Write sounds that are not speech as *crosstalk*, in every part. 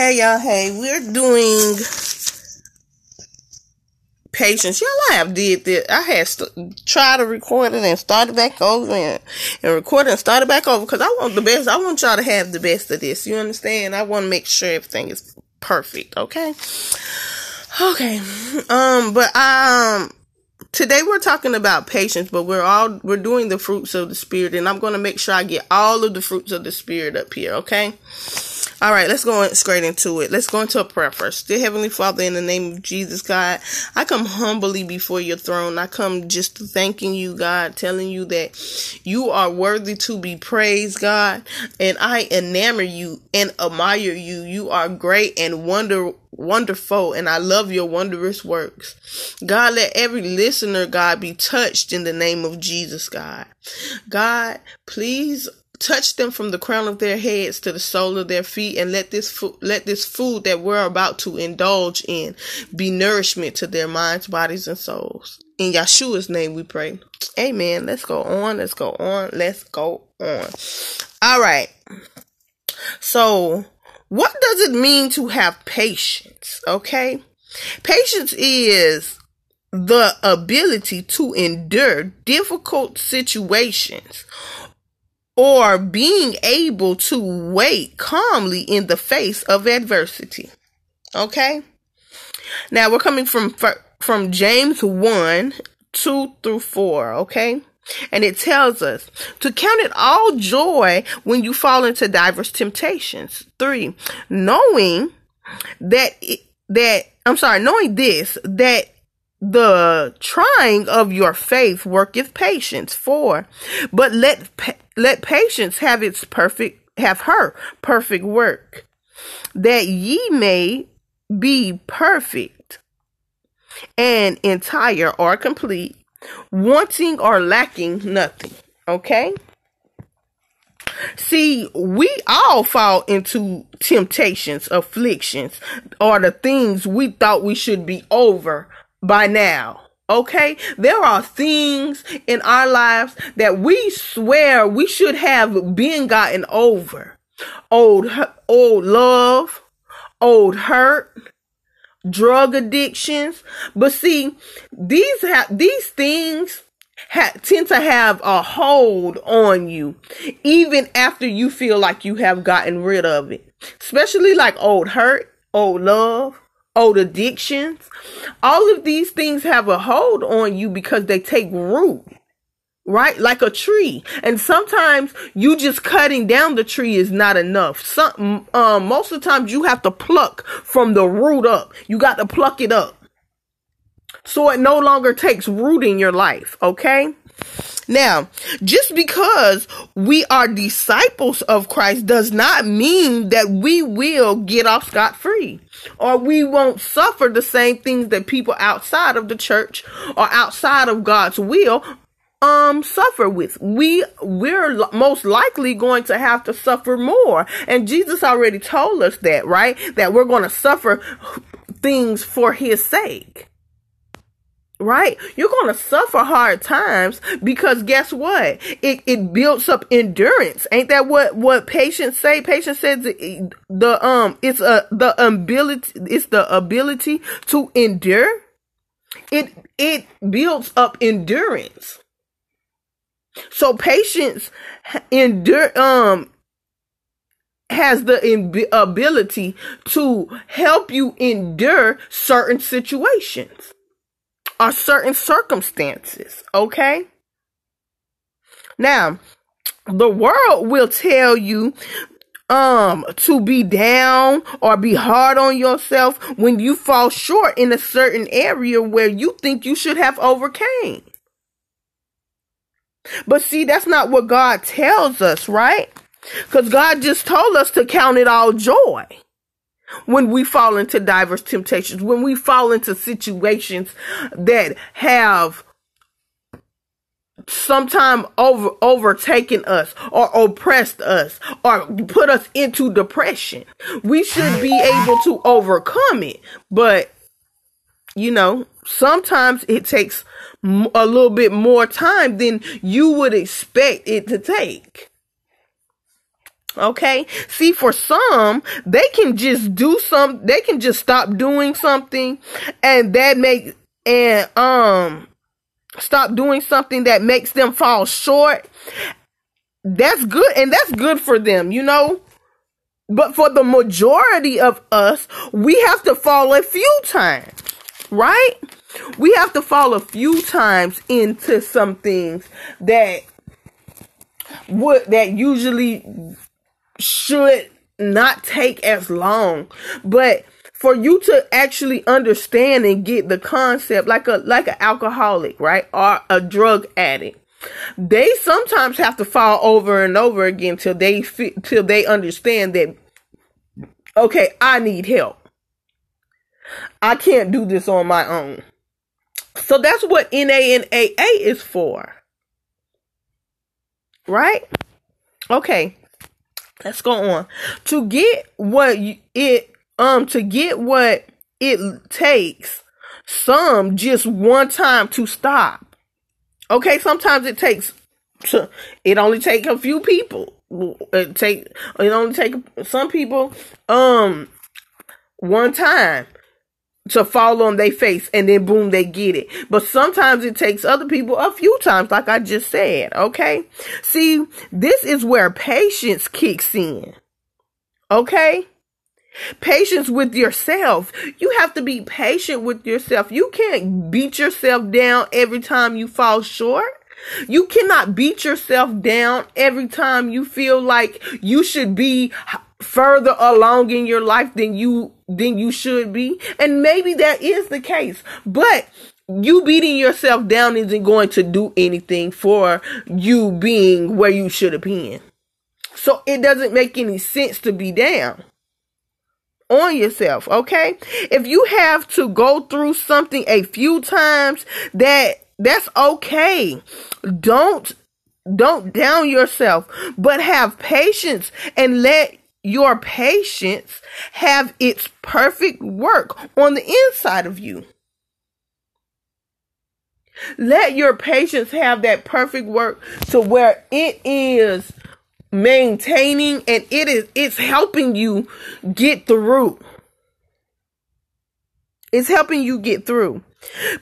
Hey y'all, hey, we're doing patience. Y'all, I have did this. I had st- tried to record it and started back over and, and record it and started back over because I want the best. I want y'all to have the best of this. You understand? I want to make sure everything is perfect. Okay. Okay. Um, but um, today we're talking about patience, but we're all we're doing the fruits of the spirit, and I'm going to make sure I get all of the fruits of the spirit up here. Okay. All right, let's go straight into it. Let's go into a prayer first. Dear Heavenly Father, in the name of Jesus, God, I come humbly before your throne. I come just thanking you, God, telling you that you are worthy to be praised, God, and I enamor you and admire you. You are great and wonder wonderful and I love your wondrous works. God, let every listener, God, be touched in the name of Jesus, God. God, please touch them from the crown of their heads to the sole of their feet and let this food let this food that we're about to indulge in be nourishment to their minds bodies and souls. In yeshua's name we pray. Amen. Let's go on. Let's go on. Let's go on. All right. So what does it mean to have patience? Okay? Patience is the ability to endure difficult situations or being able to wait calmly in the face of adversity. Okay? Now we're coming from from James 1 2 through 4, okay? And it tells us to count it all joy when you fall into diverse temptations. 3. Knowing that that I'm sorry, knowing this that the trying of your faith worketh patience. 4. But let let patience have its perfect, have her perfect work, that ye may be perfect and entire or complete, wanting or lacking nothing. Okay? See, we all fall into temptations, afflictions, or the things we thought we should be over by now. Okay, there are things in our lives that we swear we should have been gotten over. Old, old love, old hurt, drug addictions. But see, these have these things ha- tend to have a hold on you, even after you feel like you have gotten rid of it. Especially like old hurt, old love, old addictions. All of these things have a hold on you because they take root, right? Like a tree. And sometimes you just cutting down the tree is not enough. Some, um, most of the times you have to pluck from the root up. You got to pluck it up. So it no longer takes root in your life, okay? Now, just because we are disciples of Christ does not mean that we will get off scot free or we won't suffer the same things that people outside of the church or outside of God's will um suffer with. We we're most likely going to have to suffer more. And jesus already told us that right? That we're going to suffer things for his sake right? You're going to suffer hard times because guess what? It, it builds up endurance. Ain't that what, what patience say? Patience says the, um, it's a, the ability, it's the ability to endure. It, it builds up endurance. So patience endure, um, has the ability to help you endure certain situations are certain circumstances, okay? Now, the world will tell you um to be down or be hard on yourself when you fall short in a certain area where you think you should have overcame. But see, that's not what God tells us, right? Cuz God just told us to count it all joy when we fall into diverse temptations, when we fall into situations that have sometime over overtaken us or oppressed us or put us into depression. We should be able to overcome it. But you know, sometimes it takes a little bit more time than you would expect it to take. Okay. See, for some, they can just do some, they can just stop doing something and that make, and, um, stop doing something that makes them fall short. That's good. And that's good for them, you know? But for the majority of us, we have to fall a few times, right? We have to fall a few times into some things that would, that usually should not take as long. But for you to actually understand and get the concept like a like an alcoholic, right? Or a drug addict. They sometimes have to fall over and over again till they till they understand that okay, I need help. I can't do this on my own. So that's what NA and AA is for. Right? Okay. Let's go on. To get what it um to get what it takes some just one time to stop. Okay, sometimes it takes it only take a few people. It take it only take some people um one time to fall on their face and then boom they get it. But sometimes it takes other people a few times like i just said okay? See this is where patience kicks in okay? Patience with yourself. You have to be patient with yourself. You can't beat yourself down every time you fall short. You cannot beat yourself down every time you feel like you should be further along in your life than you than you should be. And maybe that is the case. But you beating yourself down isn't going to do anything for you being where you should have been. So it doesn't make any sense to be down on yourself, okay? If you have to go through something a few times, that that's okay. Don't don't down yourself, but have patience and let your patience have its perfect work on the inside of you. Let your patience have that perfect work to where it is maintaining and it is it's helping you get through. It's helping you get through.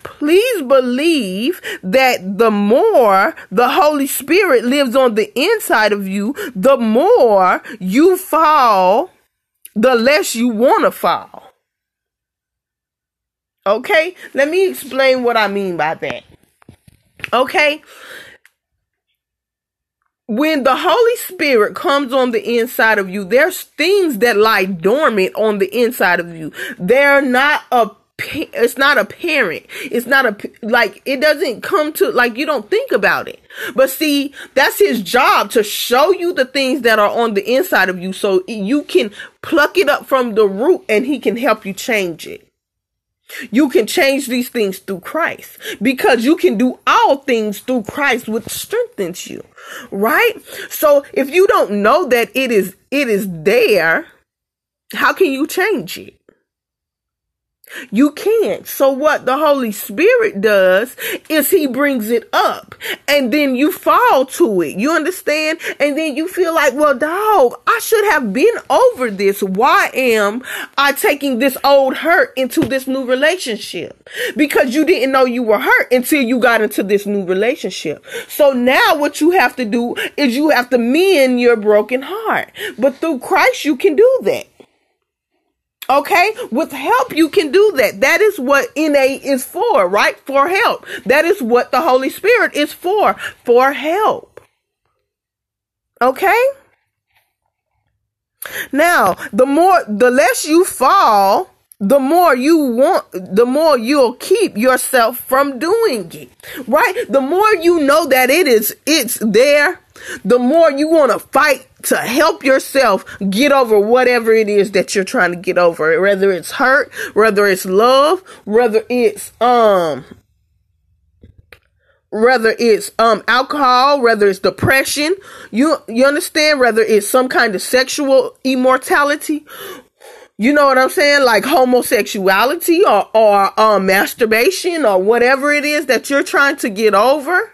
Please believe that the more the Holy Spirit lives on the inside of you, the more you fall, the less you want to fall. Okay? Let me explain what I mean by that. Okay? When the Holy Spirit comes on the inside of you, there's things that lie dormant on the inside of you. They're not a it's not apparent. It's not a, like, it doesn't come to, like, you don't think about it. But see, that's his job to show you the things that are on the inside of you so you can pluck it up from the root and he can help you change it. You can change these things through Christ because you can do all things through Christ which strengthens you. Right? So if you don't know that it is, it is there, how can you change it? You can't. So what the Holy Spirit does is he brings it up and then you fall to it. You understand? And then you feel like, well, dog, I should have been over this. Why am I taking this old hurt into this new relationship? Because you didn't know you were hurt until you got into this new relationship. So now what you have to do is you have to mend your broken heart. But through Christ, you can do that. Okay. With help, you can do that. That is what NA is for, right? For help. That is what the Holy Spirit is for, for help. Okay. Now, the more, the less you fall, the more you want, the more you'll keep yourself from doing it, right? The more you know that it is, it's there, the more you want to fight to help yourself get over whatever it is that you're trying to get over, whether it's hurt, whether it's love, whether it's, um, whether it's um alcohol, whether it's depression, you you understand, whether it's some kind of sexual immortality, you know what I'm saying? Like homosexuality or, or um, masturbation or whatever it is that you're trying to get over.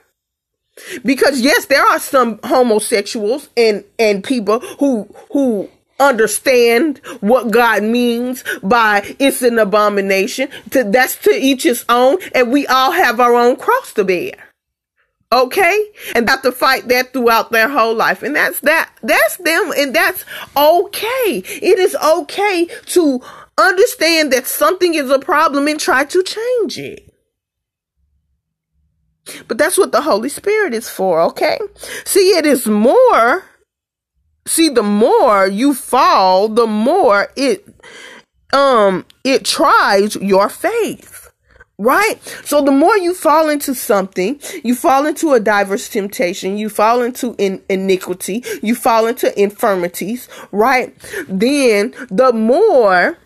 Because yes, there are some homosexuals and and people who who understand what God means by it's an abomination. To, that's to each his own, and we all have our own cross to bear. Okay? And have to fight that throughout their whole life. And that's that that's them and that's okay. It is okay to understand that something is a problem and try to change it. But that's what the Holy Spirit is for, okay? See, it is more see the more you fall the more it um it tries your faith right so the more you fall into something you fall into a diverse temptation you fall into in, iniquity you fall into infirmities right then the more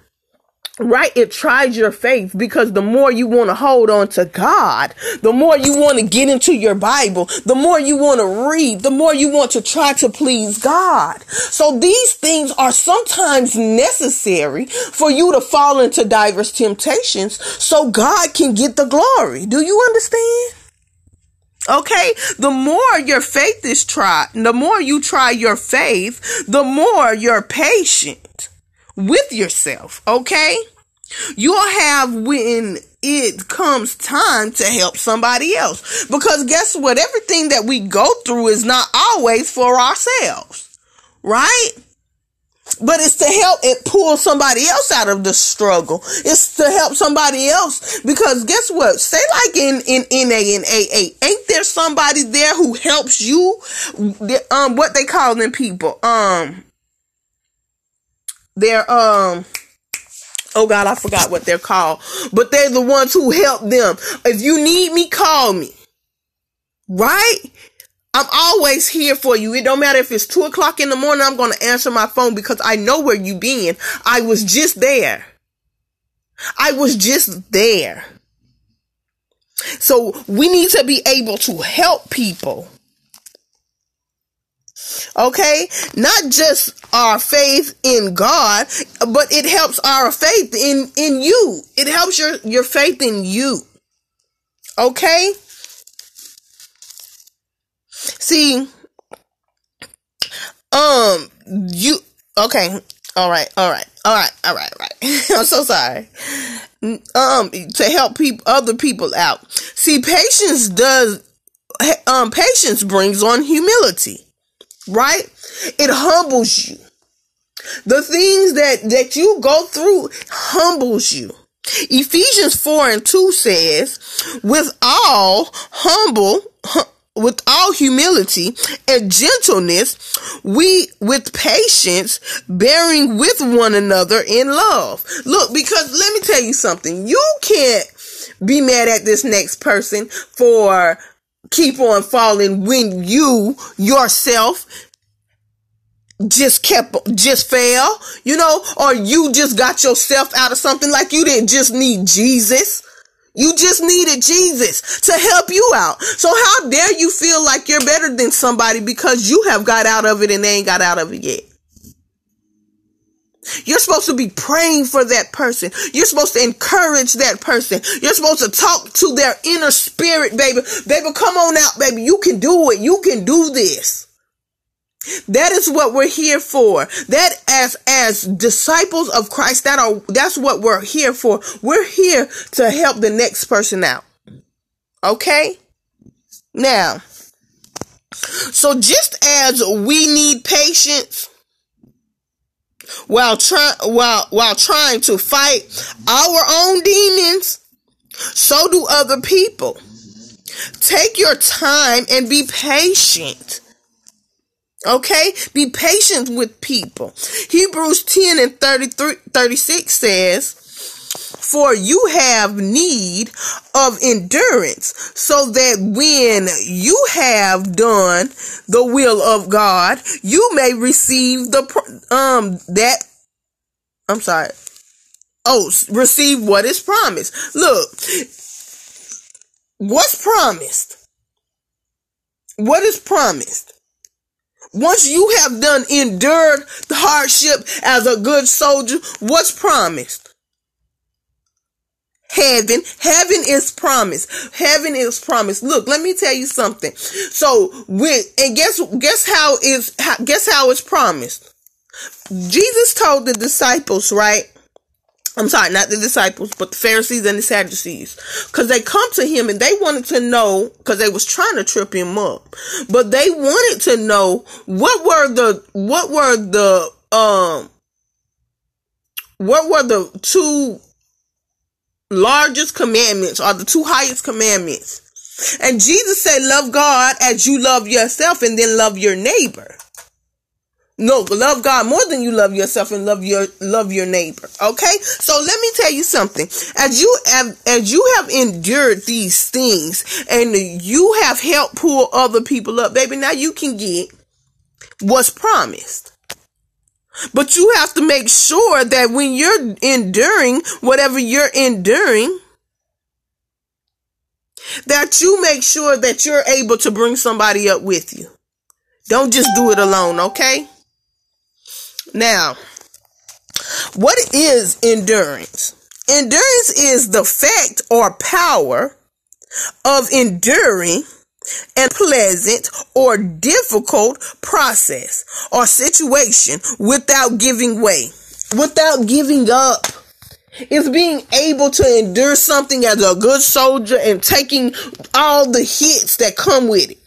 right it tries your faith because the more you want to hold on to god the more you want to get into your bible the more you want to read the more you want to try to please god. So these things are sometimes necessary for you to fall into diverse temptations so god can get the glory. Do you understand? Okay, the more your faith is tried, the more you try your faith, the more you're patient with yourself, okay? You'll have when it comes time to help somebody else. Because guess what? Everything that we go through is not always for ourselves, right? But it's to help it pull somebody else out of the struggle. It's to help somebody else because guess what? Say like in in NA and AA, ain't there somebody there who helps you? Um, what they call them people? Um, they're um oh God, I forgot what they're called, but they're the ones who help them. If you need me, call me. Right? I'm always here for you. It don't matter if it's two o'clock in the morning, I'm to answer my phone because I know where you been. I was just there. I was just there. So we need to be able to help people. Okay? Not just our faith in God, but it helps our faith in, in you. It helps your, your faith in you. Okay? See, um, you, okay. All right, all right, all right, all right, right. *laughs* I'm so sorry. Um, to help people, other people out. See, patience does, um, patience brings on humility right? It humbles you. The things that, that you go through humbles you. Ephesians 4 and 2 says, with all humble, with all humility and gentleness, we with patience bearing with one another in love. Look, because let me tell you something. You can't be mad at this next person for keep on falling when you yourself just kept just fell, you know, or you just got yourself out of something like you didn't just need Jesus. You just needed Jesus to help you out. So how dare you feel like you're better than somebody because you have got out of it and they ain't got out of it yet? You're supposed to be praying for that person. You're supposed to encourage that person. You're supposed to talk to their inner spirit, baby. Baby, come on out, baby. You can do it. You can do this. That is what we're here for. That as as disciples of Christ, that are that's what we're here for. We're here to help the next person out. Okay? Now, so just as we need patience while trying while while trying to fight our own demons, so do other people. Take your time and be patient. Okay? Be patient with people. Hebrews 10 and 33, 36 says, for you have need of endurance so that when you have done the will of God, you may receive the, um, that, I'm sorry. Oh, receive what is promised. Look, what's promised? What is promised? Once you have done endured the hardship as a good soldier, what's promised? Heaven. Heaven is promised. Heaven is promised. Look, let me tell you something. So with and guess guess how is guess how it's promised. Jesus told the disciples, right? I'm sorry, not the disciples, but the Pharisees and the Sadducees. Cause they come to him and they wanted to know, cause they was trying to trip him up, but they wanted to know what were the, what were the, um, what were the two largest commandments or the two highest commandments? And Jesus said, love God as you love yourself and then love your neighbor. No, love God more than you love yourself and love your love your neighbor. Okay? So let me tell you something. As you have as you have endured these things and you have helped pull other people up, baby, now you can get what's promised. But you have to make sure that when you're enduring whatever you're enduring, that you make sure that you're able to bring somebody up with you. Don't just do it alone, okay? Now, what is endurance? Endurance is the fact or power of enduring a pleasant or difficult process or situation without giving way, without giving up. It's being able to endure something as a good soldier and taking all the hits that come with it.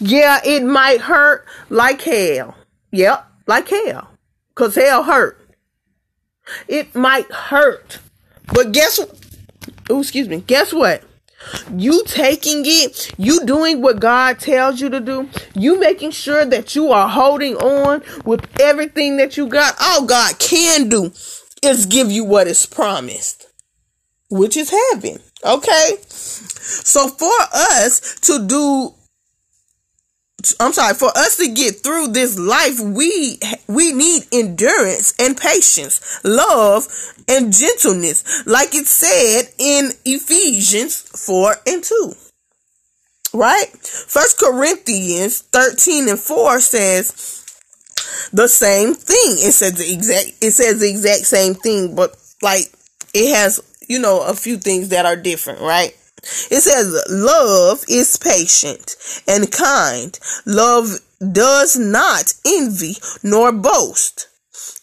Yeah, it might hurt like hell. Yep like hell. Cause hell hurt. It might hurt. But guess what? Excuse me. Guess what? You taking it, you doing what God tells you to do, you making sure that you are holding on with everything that you got. All God can do is give you what is promised, which is heaven. Okay? So for us to do I'm sorry, for us to get through this life, we, we need endurance and patience, love and gentleness, like it said in Ephesians 4 and 2. Right? First Corinthians 13 and 4 says the same thing. It says the exact, it says the exact same thing, but like it has, you know, a few things that are different, right? It says, love is patient and kind. Love does not envy nor boast.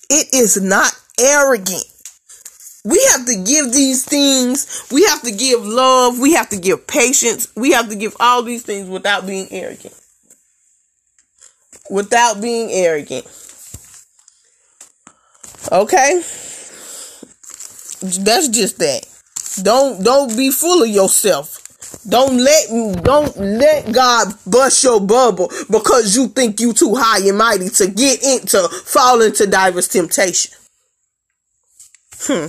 It is not arrogant. We have to give these things. We have to give love. We have to give patience. We have to give all these things without being arrogant. Without being arrogant. Okay? That's just that. Don't don't be full of yourself. Don't let don't let God bust your bubble because you think you too high and mighty to get into fall into diverse temptation. Hmm.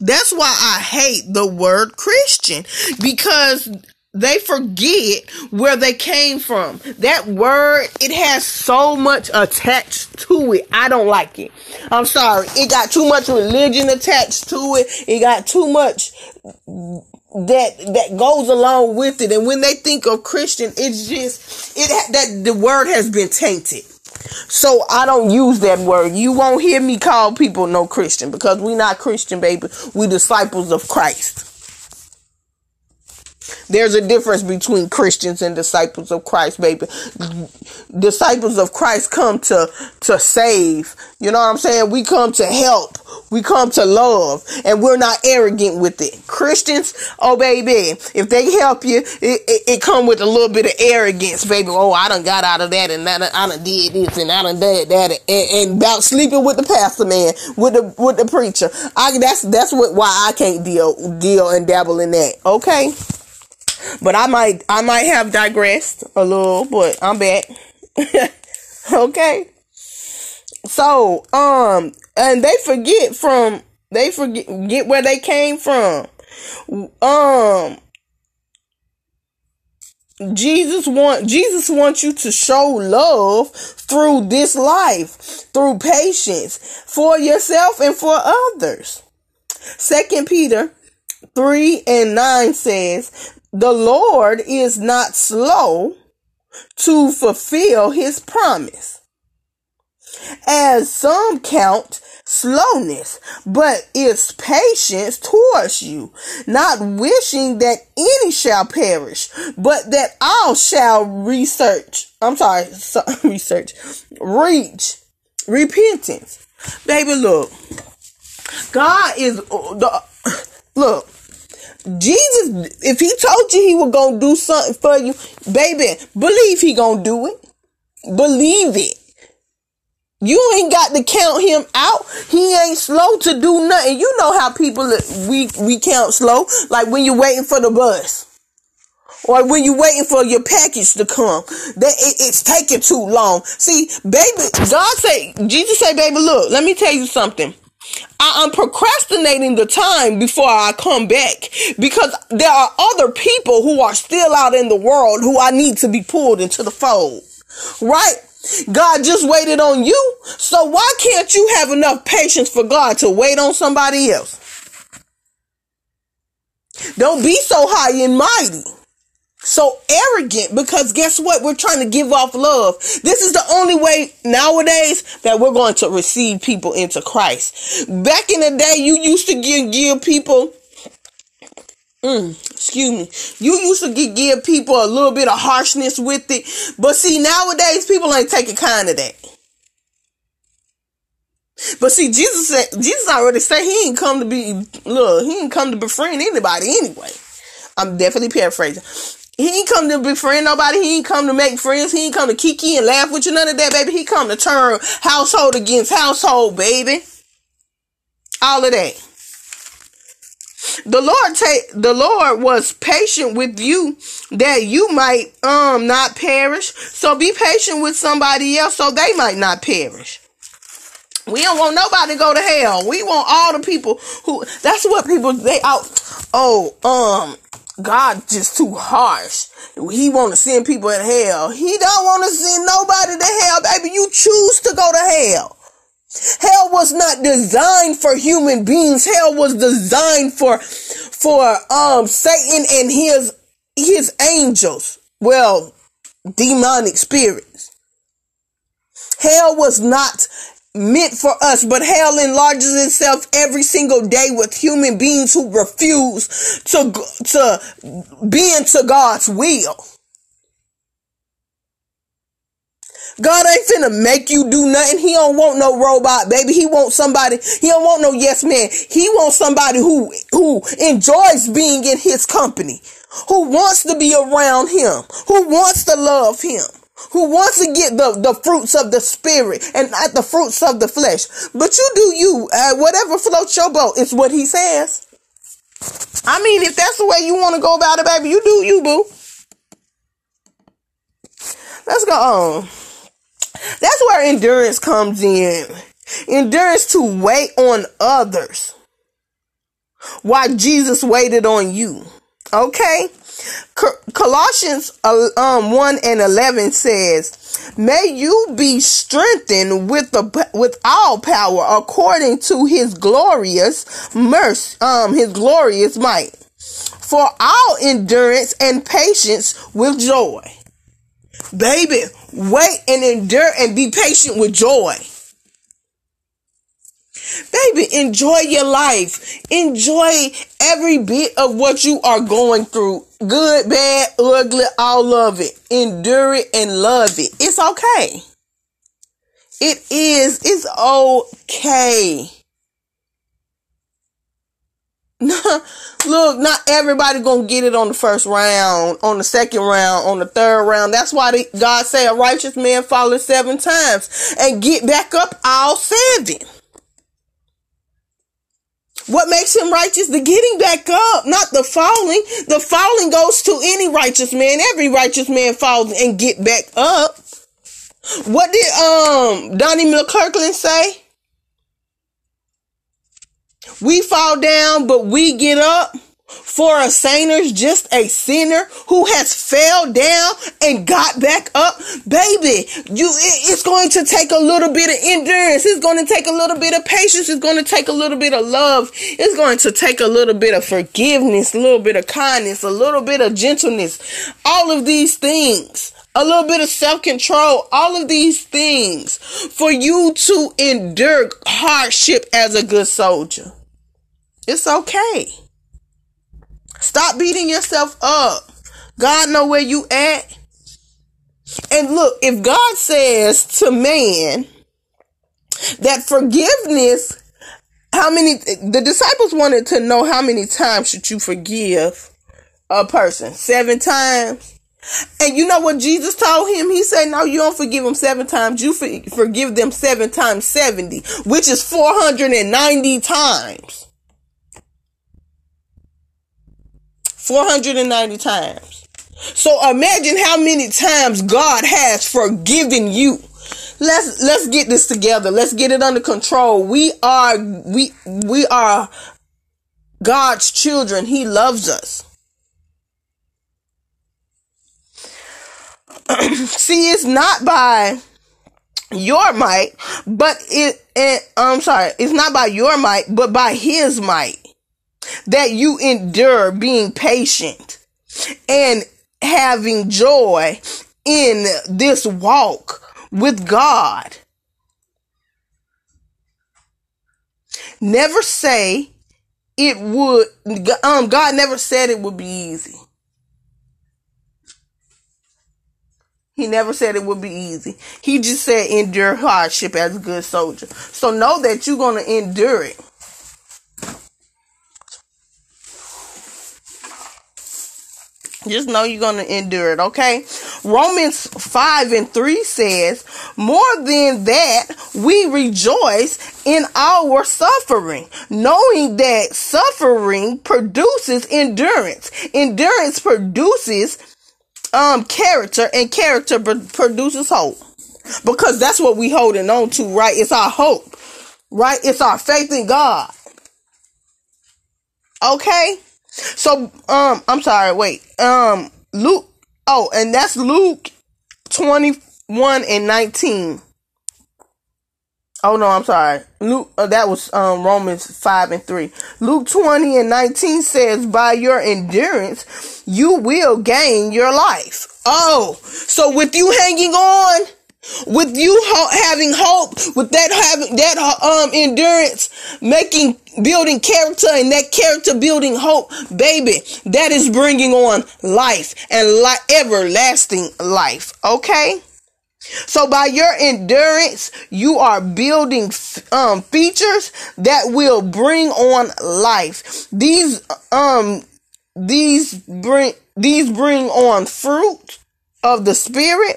That's why I hate the word Christian because they forget where they came from. That word, it has so much attached to it. I don't like it. I'm sorry. It got too much religion attached to it. It got too much that that goes along with it. And when they think of Christian, it's just it that the word has been tainted. So I don't use that word. You won't hear me call people no Christian because we not Christian, baby. We disciples of Christ. There's a difference between Christians and disciples of Christ, baby. Disciples of Christ come to, to save. You know what I'm saying? We come to help. We come to love and we're not arrogant with it. Christians, oh baby, if they help you, it, it, it come with a little bit of arrogance, baby. Oh, I done got out of that and I done, I done did this and I done did that and, and about sleeping with the pastor man, with the, with the preacher. I, that's, that's what, why I can't deal, deal and dabble in that. Okay. But I might I might have digressed a little, but I'm back. *laughs* okay. So, um, and they forget from they forget get where they came from. Um Jesus want Jesus wants you to show love through this life, through patience for yourself and for others. Second Peter 3 and 9 says, the Lord is not slow to fulfill his promise, as some count slowness, but is patience towards you, not wishing that any shall perish, but that all shall research. I'm sorry, so, *laughs* research, reach repentance. Baby, look, God is the look. Jesus, if he told you he was gonna do something for you, baby, believe he gonna do it. Believe it. You ain't got to count him out. He ain't slow to do nothing. You know how people we we count slow, like when you're waiting for the bus. Or when you're waiting for your package to come, that it, it's taking too long. See, baby, God say, Jesus say, baby, look, let me tell you something. I am procrastinating the time before I come back because there are other people who are still out in the world who I need to be pulled into the fold. Right? God just waited on you. So why can't you have enough patience for God to wait on somebody else? Don't be so high and mighty. So arrogant because guess what? We're trying to give off love. This is the only way nowadays that we're going to receive people into Christ. Back in the day, you used to give, give people Mm, excuse me. You used to get, give people a little bit of harshness with it, but see nowadays people ain't taking kind of that. But see, Jesus said Jesus already said he ain't come to be look, he ain't come to befriend anybody anyway. I'm definitely paraphrasing. He ain't come to befriend nobody. He ain't come to make friends. He ain't come to kiki and laugh with you. None of that, baby. He come to turn household against household, baby. All of that the Lord take the Lord was patient with you that you might um not perish. So be patient with somebody else so they might not perish. We don't want nobody to go to hell. We want all the people who that's what people they out oh um God just too harsh. He want to send people in hell. He don't want to send nobody to hell, baby. You choose to go to hell. Hell was not designed for human beings. Hell was designed for, for, um, Satan and his, his angels. Well, demonic spirits. Hell was not meant for us, but hell enlarges itself every single day with human beings who refuse to, to bend to God's will. God ain't finna make you do nothing. He don't want no robot, baby. He want somebody, he don't want no yes man. He wants somebody who, who enjoys being in his company, who wants to be around him, who wants to love him, who wants to get the, the fruits of the spirit and not the fruits of the flesh. But you do you, uh, whatever floats your boat is what he says. I mean, if that's the way you want to go about it, baby, you do you, boo. Let's go on. That's where endurance comes in. Endurance to wait on others Why Jesus waited on you. Okay? Colossians uh, um, 1 and 11 says, May you be strengthened with the with all power according to his glorious mercy, um, his glorious might, for all endurance and patience with joy. Baby, wait and endure and be patient with joy. Baby, enjoy your life. Enjoy every bit of what you are going through. Good, bad, ugly, all of it. Endure it and love it. It's okay. It is. It's okay. *laughs* Look, not everybody gonna get it on the first round, on the second round, on the third round. That's why the, God say a righteous man falls seven times and get back up all seven. What makes him righteous? The getting back up, not the falling. The falling goes to any righteous man. Every righteous man falls and get back up. What did um Donnie McClurkin say? We fall down, but we get up. For a sinner's just a sinner who has fell down and got back up, baby. You, it, it's going to take a little bit of endurance. It's going to take a little bit of patience. It's going to take a little bit of love. It's going to take a little bit of forgiveness, a little bit of kindness, a little bit of gentleness. All of these things a little bit of self control, all of these things for you to endure hardship as a good soldier. It's okay. Stop beating yourself up. God know where you at. And look, if God says to man that forgiveness, how many, the disciples wanted to know how many times should you forgive a person? Seven times? And you know what Jesus told him? He said, no, you don't forgive them seven times. You forgive them seven times 70, which is 490 times. 490 times. So imagine how many times God has forgiven you. Let's let's get this together. Let's get it under control. We are we we are God's children. He loves us. *clears throat* See, it's not by your might, but it, it I'm sorry, it's not by your might, but by his might that you endure being patient and having joy in this walk with God. Never say it would um God never said it would be easy. He never said it would be easy. He just said endure hardship as a good soldier. So know that you're going to endure it. Just know you're going to endure it, okay? Romans 5 and 3 says, More than that, we rejoice in our suffering, knowing that suffering produces endurance. Endurance produces um character, and character produces hope. Because that's what we holding on to, right? It's our hope, right? It's our faith in God. Okay? So, um, I'm sorry, wait. Um, Luke, oh, and that's Luke 21 and 19. Oh no, I'm sorry. Luke, uh, that was um, Romans 5 and 3. Luke 20 and 19 says, By your endurance, you will gain your life. Oh, so with you hanging on, with you ho- having hope, with that having that um endurance, making building character and that character building hope, baby, that is bringing on life and li- everlasting life. Okay. So by your endurance, you are building um, features that will bring on life. These um these bring these bring on fruit of the spirit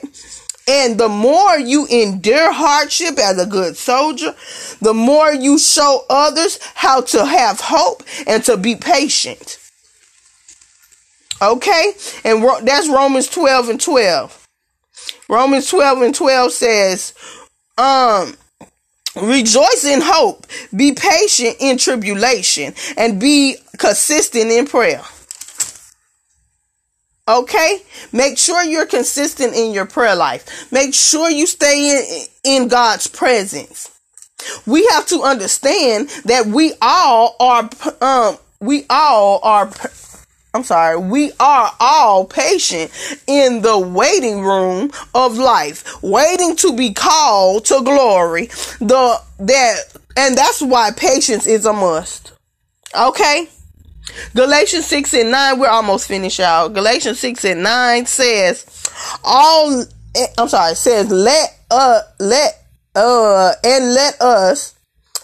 and the more you endure hardship as a good soldier, the more you show others how to have hope and to be patient. Okay? And that's Romans 12 and 12. Romans 12 and 12 says, um, Rejoice in hope, be patient in tribulation, and be consistent in prayer. Okay? Make sure you're consistent in your prayer life. Make sure you stay in, in God's presence. We have to understand that we all are, um, we all are, I'm sorry, we are all patient in the waiting room of life, waiting to be called to glory. The, that, and that's why patience is a must. Okay? Galatians 6 and 9, we're almost finished, y'all. Galatians 6 and 9 says, all, I'm sorry, says, let, uh, let, uh, and let us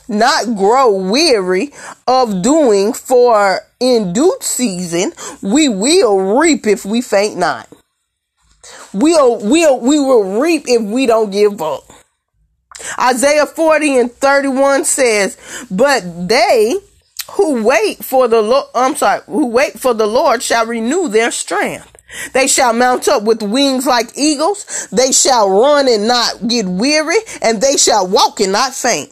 not grow weary of doing for in due season we will reap if we faint not. We'll, we'll, we will reap if we don't give up. Isaiah 40 and 31 says, but they, who wait for the Lord, I'm sorry, who wait for the Lord shall renew their strength. They shall mount up with wings like eagles. They shall run and not get weary, and they shall walk and not faint.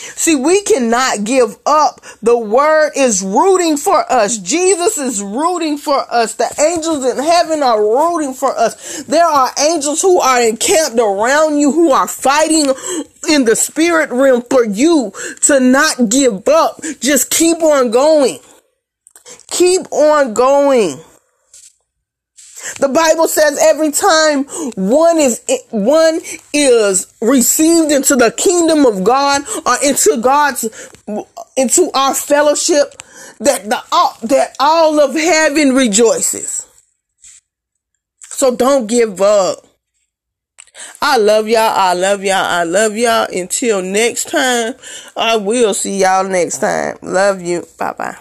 See, we cannot give up. The word is rooting for us. Jesus is rooting for us. The angels in heaven are rooting for us. There are angels who are encamped around you who are fighting in the spirit realm for you to not give up. Just keep on going. Keep on going. The Bible says every time one is one is received into the kingdom of God or into God's into our fellowship that the all that all of heaven rejoices. So don't give up. I love y'all. I love y'all. I love y'all. Until next time, I will see y'all next time. Love you. Bye bye.